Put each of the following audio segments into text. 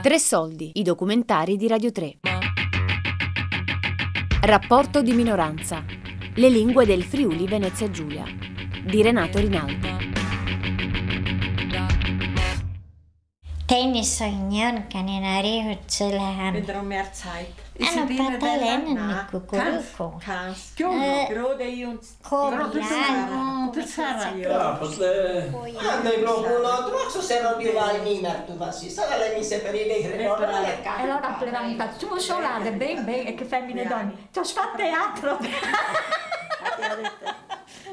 Tre soldi, i documentari di Radio 3. Rapporto di minoranza. Le lingue del Friuli Venezia Giulia di Renato Rinaldi. Tennis oynayan kaninari hutsulan. Vedrò mer Zeit. Hanno patalenen ni kukuruku. Kans. Eh, Grode är ju Ja, posle... Ja, me je bilo puno otrok, so se robivali minar tu vasi. Sada le mi se peride in E allora plevano intanto, tu vuoi sciolare, ben, ben, che femmine e donne. Ti ho fatto teatro.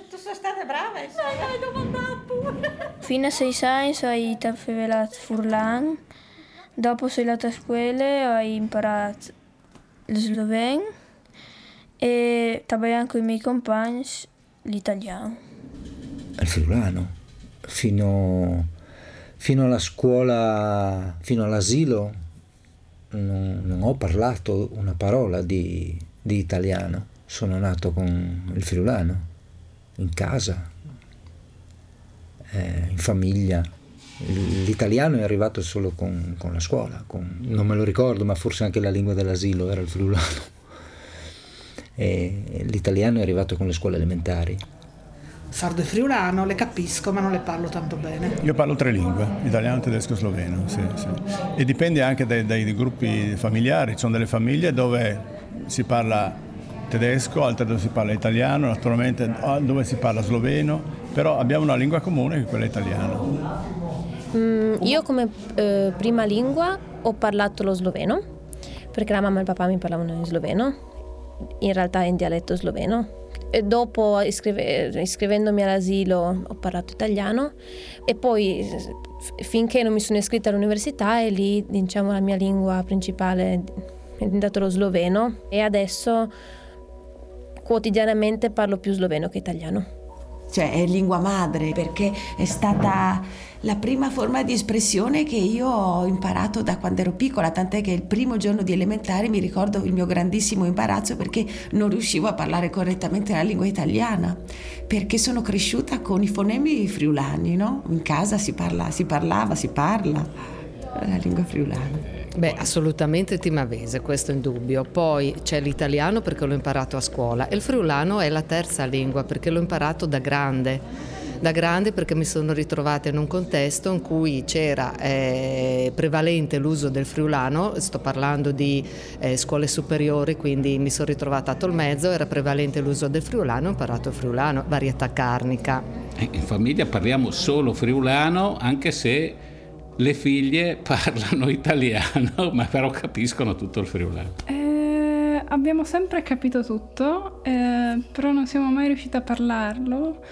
tu sei stata brava, eh. insomma. No, hai domandato pure. Fino a sei anni sono andata a Furlan. Dopo sono andata a scuola, ho imparato lo sloveno e lavorando con i miei compagni l'italiano al friulano, fino, fino alla scuola, fino all'asilo non, non ho parlato una parola di, di italiano, sono nato con il friulano, in casa, eh, in famiglia. L'italiano è arrivato solo con, con la scuola, con- non me lo ricordo, ma forse anche la lingua dell'asilo era il friulano. E l'italiano è arrivato con le scuole elementari. Sardo e friulano le capisco ma non le parlo tanto bene. Io parlo tre lingue, italiano, tedesco e sloveno, sì, sì. E dipende anche dai, dai gruppi familiari, ci sono delle famiglie dove si parla tedesco, altre dove si parla italiano, naturalmente ah, dove si parla sloveno, però abbiamo una lingua comune che è quella italiana. Mm, io come eh, prima lingua ho parlato lo sloveno, perché la mamma e il papà mi parlavano in sloveno, in realtà in dialetto sloveno. E dopo iscrive- iscrivendomi all'asilo ho parlato italiano e poi finché non mi sono iscritta all'università e lì diciamo la mia lingua principale è diventato lo sloveno e adesso quotidianamente parlo più sloveno che italiano. cioè è lingua madre perché è stata la prima forma di espressione che io ho imparato da quando ero piccola, tant'è che il primo giorno di elementare mi ricordo il mio grandissimo imbarazzo perché non riuscivo a parlare correttamente la lingua italiana, perché sono cresciuta con i fonemi friulani, no? In casa si, parla, si parlava, si parla la lingua friulana. Beh, assolutamente timavese, questo è indubbio. Poi c'è l'italiano perché l'ho imparato a scuola e il friulano è la terza lingua perché l'ho imparato da grande. Da grande perché mi sono ritrovata in un contesto in cui c'era eh, prevalente l'uso del friulano, sto parlando di eh, scuole superiori, quindi mi sono ritrovata a Tolmezzo, era prevalente l'uso del friulano, ho imparato il friulano, varietà carnica. Eh, In famiglia parliamo solo friulano, anche se le figlie parlano italiano, ma però capiscono tutto il friulano. Eh, abbiamo sempre capito tutto, eh, però non siamo mai riusciti a parlarlo,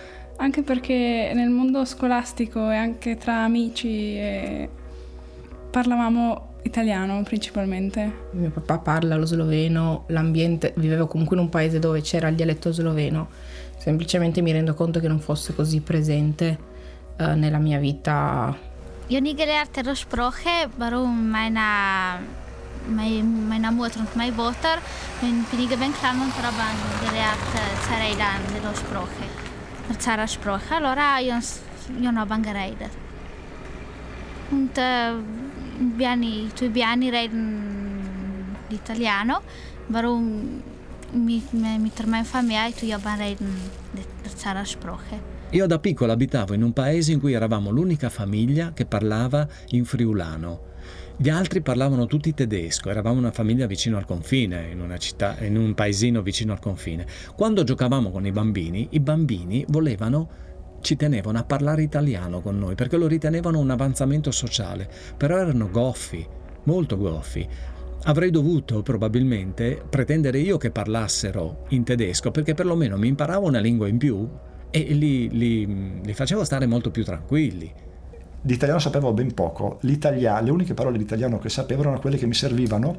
anche perché nel mondo scolastico e anche tra amici eh, parlavamo italiano principalmente. Mio papà parla lo sloveno, l'ambiente, vivevo comunque in un paese dove c'era il dialetto sloveno, semplicemente mi rendo conto che non fosse cosí presente eh, nella mia vita. Nie gelernt ihre Sprache, warum meine, meine, meine Mutter und meine Vater, wenn bin ich klar non haben gelernt sarei dann della Sprache. Per Zara Sprache, allora io, io non geredet. Und äh, Biani, tu Biani reden l'italiano, warum mit, mit meiner Familie tu ja reden der Zara Sprache. Io da piccolo abitavo in un paese in cui eravamo l'unica famiglia che parlava in friulano. Gli altri parlavano tutti tedesco, eravamo una famiglia vicino al confine, in città, in un paesino vicino al confine. Quando giocavamo con i bambini, i bambini volevano, ci tenevano a parlare italiano con noi perché lo ritenevano un avanzamento sociale, però erano goffi, molto goffi. Avrei dovuto probabilmente pretendere io che parlassero in tedesco perché perlomeno mi imparavo una lingua in più e li, li, li facevo stare molto più tranquilli. Di italiano sapevo ben poco, le uniche parole di italiano che sapevo erano quelle che mi servivano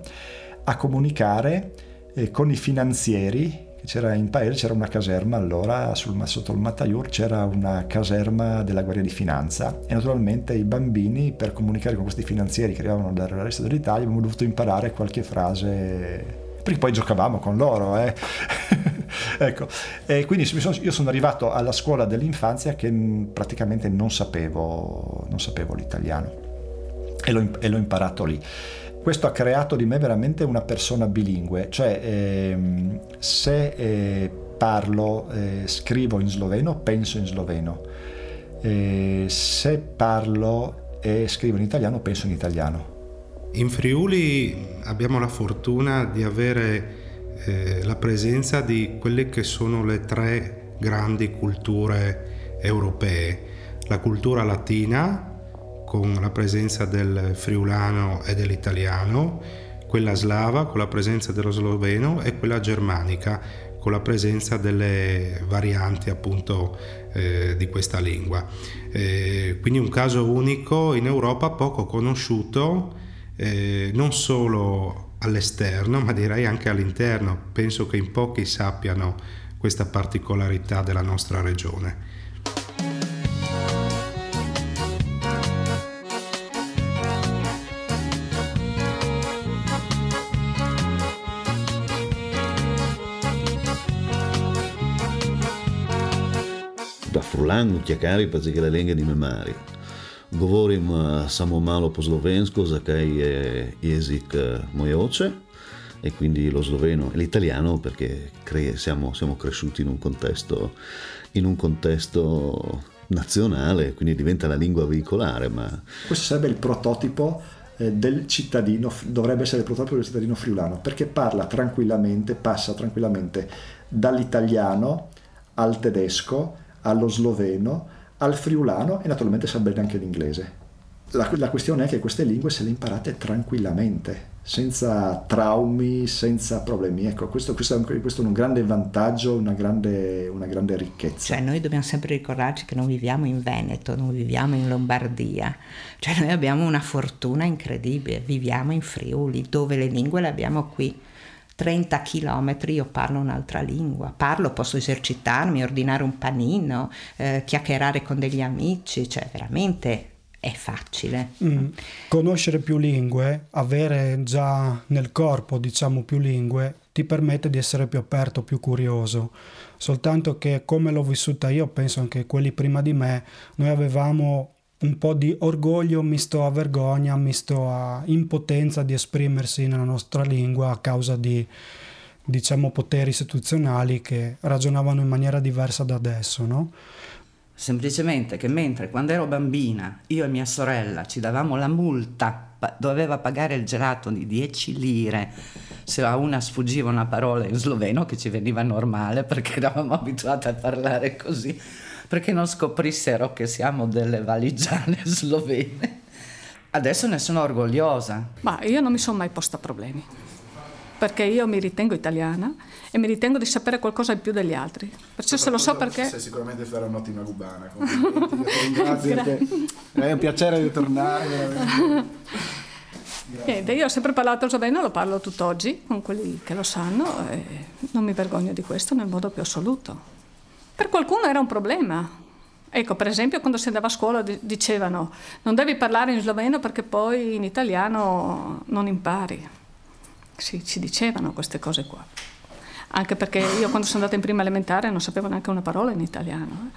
a comunicare eh, con i finanzieri. C'era in paese c'era una caserma allora sul, sotto il Mattaiur c'era una caserma della Guardia di Finanza e naturalmente i bambini per comunicare con questi finanzieri che arrivavano dal resto dell'Italia abbiamo dovuto imparare qualche frase perché poi giocavamo con loro eh. ecco e quindi io sono arrivato alla scuola dell'infanzia che mh, praticamente non sapevo, non sapevo l'italiano e l'ho, e l'ho imparato lì. Questo ha creato di me veramente una persona bilingue, cioè ehm, se eh, parlo, eh, scrivo in sloveno, penso in sloveno, eh, se parlo e scrivo in italiano, penso in italiano. In Friuli abbiamo la fortuna di avere eh, la presenza di quelle che sono le tre grandi culture europee. La cultura latina, con la presenza del friulano e dell'italiano, quella slava con la presenza dello sloveno e quella germanica con la presenza delle varianti appunto eh, di questa lingua. Eh, quindi un caso unico in Europa poco conosciuto eh, non solo all'esterno ma direi anche all'interno. Penso che in pochi sappiano questa particolarità della nostra regione. da Frulan utjekari pa zige lenge di memari. Govorim uh, samo malo po slovensko, zakaj je jezik uh, moj oče e quindi lo sloveno e l'italiano perché cre- siamo, siamo, cresciuti in un contesto, in un contesto nazionale, quindi diventa la lingua veicolare. Ma... Questo sarebbe il prototipo eh, del cittadino, dovrebbe essere il prototipo del cittadino friulano, perché parla tranquillamente, passa tranquillamente dall'italiano al tedesco, allo sloveno, al friulano e naturalmente sa bene anche l'inglese. La, la, questione è che queste lingue se le imparate tranquillamente, senza traumi, senza problemi. Ecco, questo, questo, questo è un grande vantaggio, una grande, una grande ricchezza. Cioè noi dobbiamo sempre ricordarci che non viviamo in Veneto, non viviamo in Lombardia, cioè noi abbiamo una fortuna incredibile, viviamo in Friuli, dove le lingue le abbiamo qui. 30 km io parlo un'altra lingua, parlo, posso esercitarmi, ordinare un panino, eh, chiacchierare con degli amici, cioè veramente è facile. Mm. Conoscere più lingue, avere già nel corpo diciamo più lingue, ti permette di essere più aperto, più curioso. Soltanto che come l'ho vissuta io, penso anche quelli prima di me, noi avevamo un po' di orgoglio misto a vergogna, misto a impotenza di esprimersi nella nostra lingua a causa di diciamo poteri istituzionali che ragionavano in maniera diversa da adesso, no? Semplicemente che mentre quando ero bambina io e mia sorella ci davamo la multa, doveva pagare il gelato di 10 lire se a una sfuggiva una parola in sloveno che ci veniva normale perché eravamo abituati a parlare così, perché non scoprissero che siamo delle valigiane slovene. Adesso ne sono orgogliosa. Ma io non mi sono mai posta problemi perché io mi ritengo italiana e mi ritengo di sapere qualcosa in più degli altri. Perciò se lo so perché... Sei sicuramente fare un'ottima cubana. Grazie. È un piacere di tornare. Niente, io ho sempre parlato sloveno, lo parlo tutt'oggi con quelli che lo sanno e non mi vergogno di questo nel modo più assoluto. Per qualcuno era un problema. Ecco, per esempio, quando si andava a scuola dicevano non devi parlare in sloveno perché poi in italiano non impari. Sì, ci dicevano queste cose qua. Anche perché io quando sono andata in prima elementare non sapevo neanche una parola in italiano.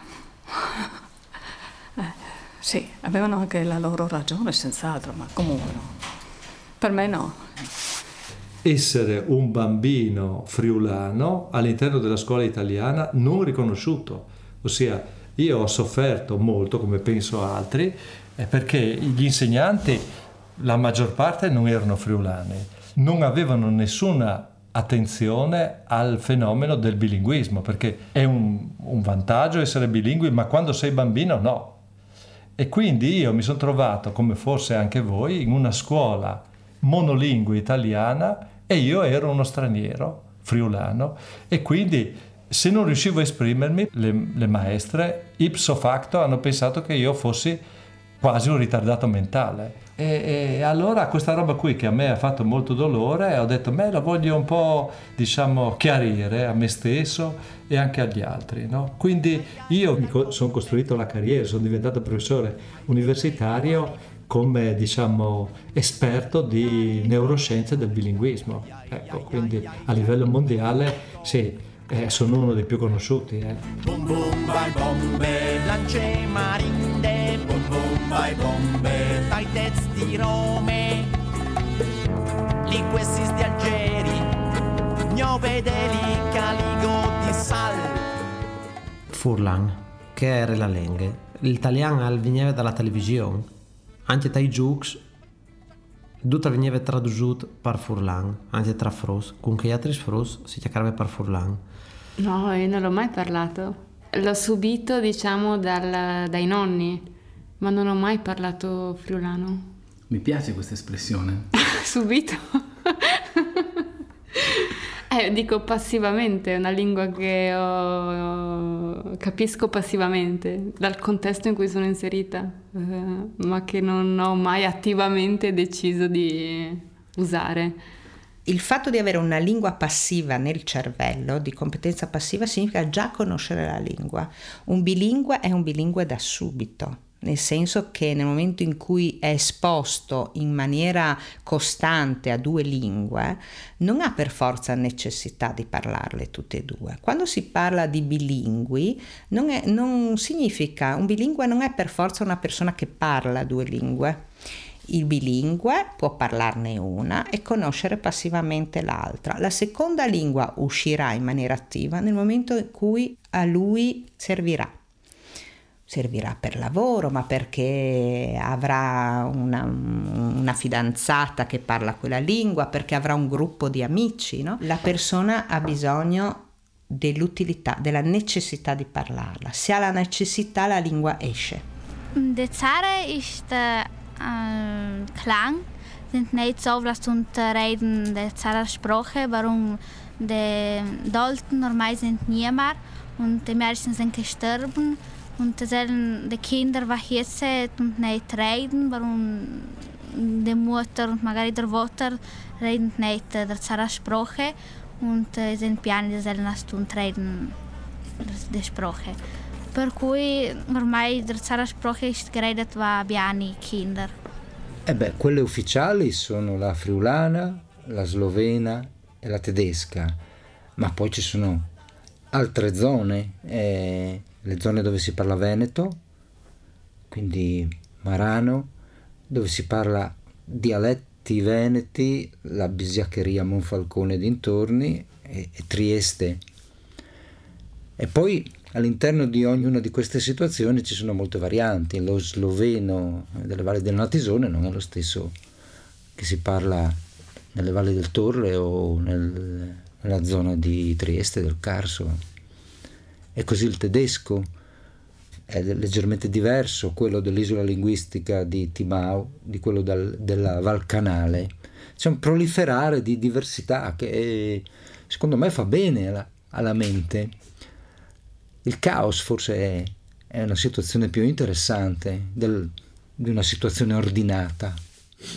Eh. Eh, sì, avevano anche la loro ragione, senz'altro, ma comunque no. Per me no. Essere un bambino friulano all'interno della scuola italiana non riconosciuto, ossia io ho sofferto molto, come penso altri, eh, perché gli insegnanti, la maggior parte non erano friulani non avevano nessuna attenzione al fenomeno del bilinguismo, perché è un, un, vantaggio essere bilingui, ma quando sei bambino no. E quindi io mi sono trovato, come forse anche voi, in una scuola monolingue italiana e io ero uno straniero, friulano, e quindi se non riuscivo a esprimermi, le, le maestre ipso facto hanno pensato che io fossi quasi un ritardato mentale e, e, allora questa roba qui che a me ha fatto molto dolore, ho detto, me la voglio un po', diciamo, chiarire a me stesso e anche agli altri. No? Quindi io mi sono costruito la carriera, sono diventato professore universitario come diciamo esperto di neuroscienze del bilinguismo. Ecco, quindi a livello mondiale sì, eh, sono uno dei più conosciuti. Eh. Furlan, che era la lingua. L'italiano veniva dalla televisione, anche dai giochi, tutto veniva tradotto per Furlan, anche tra Fros, con che altri Fros si chiamava per Furlan. No, io non l'ho mai parlato. L'ho subito, diciamo, dal, dai nonni, ma non ho mai parlato friulano. Mi piace questa espressione. subito. Eh, dico passivamente, è una lingua che ho, capisco passivamente dal contesto in cui sono inserita, eh, ma che non ho mai attivamente deciso di usare. Il fatto di avere una lingua passiva nel cervello, di competenza passiva, significa già conoscere la lingua. Un bilingue è un bilingue da subito nel senso che nel momento in cui è esposto in maniera costante a due lingue, non ha per forza necessità di parlarle tutte e due. Quando si parla di bilingui, non, è, non significa, un bilingue non è per forza una persona che parla due lingue. Il bilingue può parlarne una e conoscere passivamente l'altra. La seconda lingua uscirà in maniera attiva nel momento in cui a lui servirà servirà per lavoro, ma perché avrà una, una, fidanzata che parla quella lingua, perché avrà un gruppo di amici. No? La persona ha bisogno dell'utilità, della necessità di parlarla. Se ha la necessità, la lingua esce. De Zare ist äh, Klang, sind nicht so, dass und reden der Zarer Sprache, warum de Dolten normal sind niemand und die Menschen sind gestorben. Und dann die Kinder, die jetzt und nicht reden, warum die Mutter und magari der Vater reden nicht der Sprache und sind piani di sollen stund reden die Sprache. Per cui ormai der Sprache ist geredet va piani Kinder. Eh beh, quelle ufficiali sono la friulana, la slovena e la tedesca, ma poi ci sono altre zone. Eh, le zone dove si parla veneto, quindi Marano, dove si parla dialetti veneti, la bisiaccheria Monfalcone dintorni e, e Trieste. E poi all'interno di ognuna di queste situazioni ci sono molte varianti. Lo sloveno delle valli del Natisone non è lo stesso che si parla nelle valli del Torre o nel, nella zona di Trieste del Carso e così il tedesco è leggermente diverso, quello dell'isola linguistica di Timau, di quello dal, della Val Canale. C'è un proliferare di diversità che secondo me fa bene alla, alla mente. Il caos forse è, è, una situazione più interessante del, di una situazione ordinata.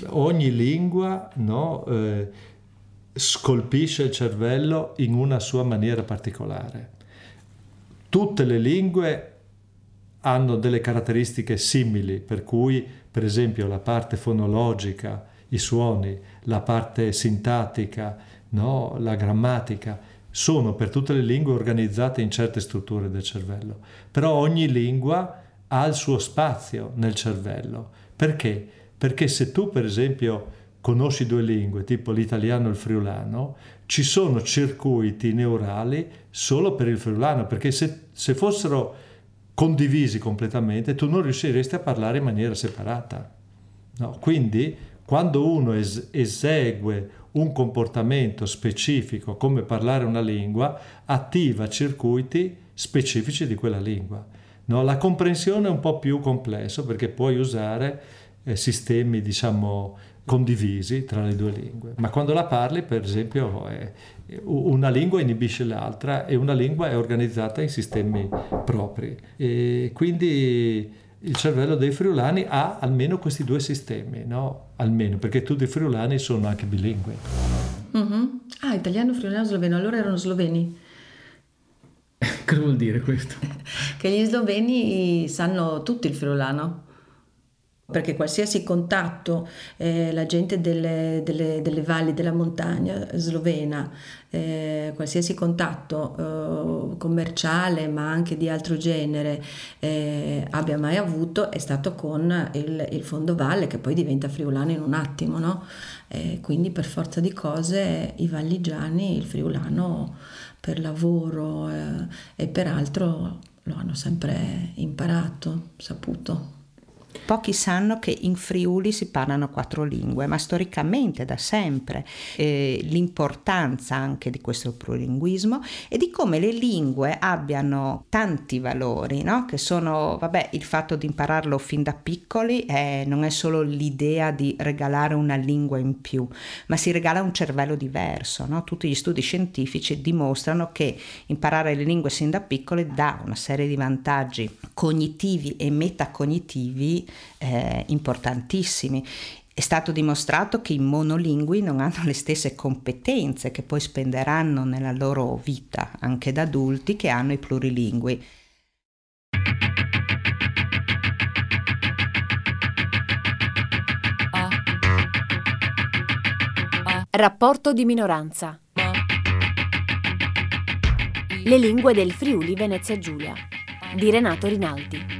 Ogni lingua no, eh, scolpisce il cervello in una sua maniera particolare Tutte le lingue hanno delle caratteristiche simili, per cui per esempio la parte fonologica, i suoni, la parte sintattica, no? la grammatica, sono per tutte le lingue organizzate in certe strutture del cervello. Però ogni lingua ha il suo spazio nel cervello. Perché? Perché se tu per esempio conosci due lingue, tipo l'italiano e il friulano, ci sono circuiti neurali solo per il friulano, perché se, se fossero condivisi completamente tu non riusciresti a parlare in maniera separata. No? Quindi quando uno es- esegue un comportamento specifico come parlare una lingua, attiva circuiti specifici di quella lingua. No? La comprensione è un po' più complesso perché puoi usare eh, sistemi, diciamo, condivisi tra le due lingue. Ma quando la parli, per esempio, è, una lingua inibisce l'altra e una lingua è organizzata in sistemi propri. E quindi il cervello dei friulani ha almeno questi due sistemi, no? Almeno, perché tutti i friulani sono anche bilingui. Mm-hmm. Ah, italiano, friulano, sloveno, allora erano sloveni. Cosa vuol dire questo? che gli sloveni sanno tutto il friulano. Perché qualsiasi contatto, eh, la gente delle, delle, delle, valli della montagna slovena, eh, qualsiasi contatto eh, commerciale ma anche di altro genere eh, abbia mai avuto è stato con il, il fondo valle che poi diventa friulano in un attimo, no? quindi per forza di cose i valligiani, il friulano per lavoro eh, e per altro lo hanno sempre imparato, saputo. Pochi sanno che in Friuli si parlano quattro lingue, ma storicamente da sempre eh, l'importanza anche di questo plurilinguismo e di come le lingue abbiano tanti valori, no? che sono, vabbè, il fatto di impararlo fin da piccoli eh, non è solo l'idea di regalare una lingua in più, ma si regala un cervello diverso. No? Tutti gli studi scientifici dimostrano che imparare le lingue sin da piccoli dà una serie di vantaggi cognitivi e metacognitivi eh, importantissimi. È stato dimostrato che i monolingui non hanno le stesse competenze che poi spenderanno nella loro vita, anche da adulti, che hanno i plurilingui. Rapporto di minoranza. Le lingue del Friuli Venezia Giulia di Renato Rinaldi.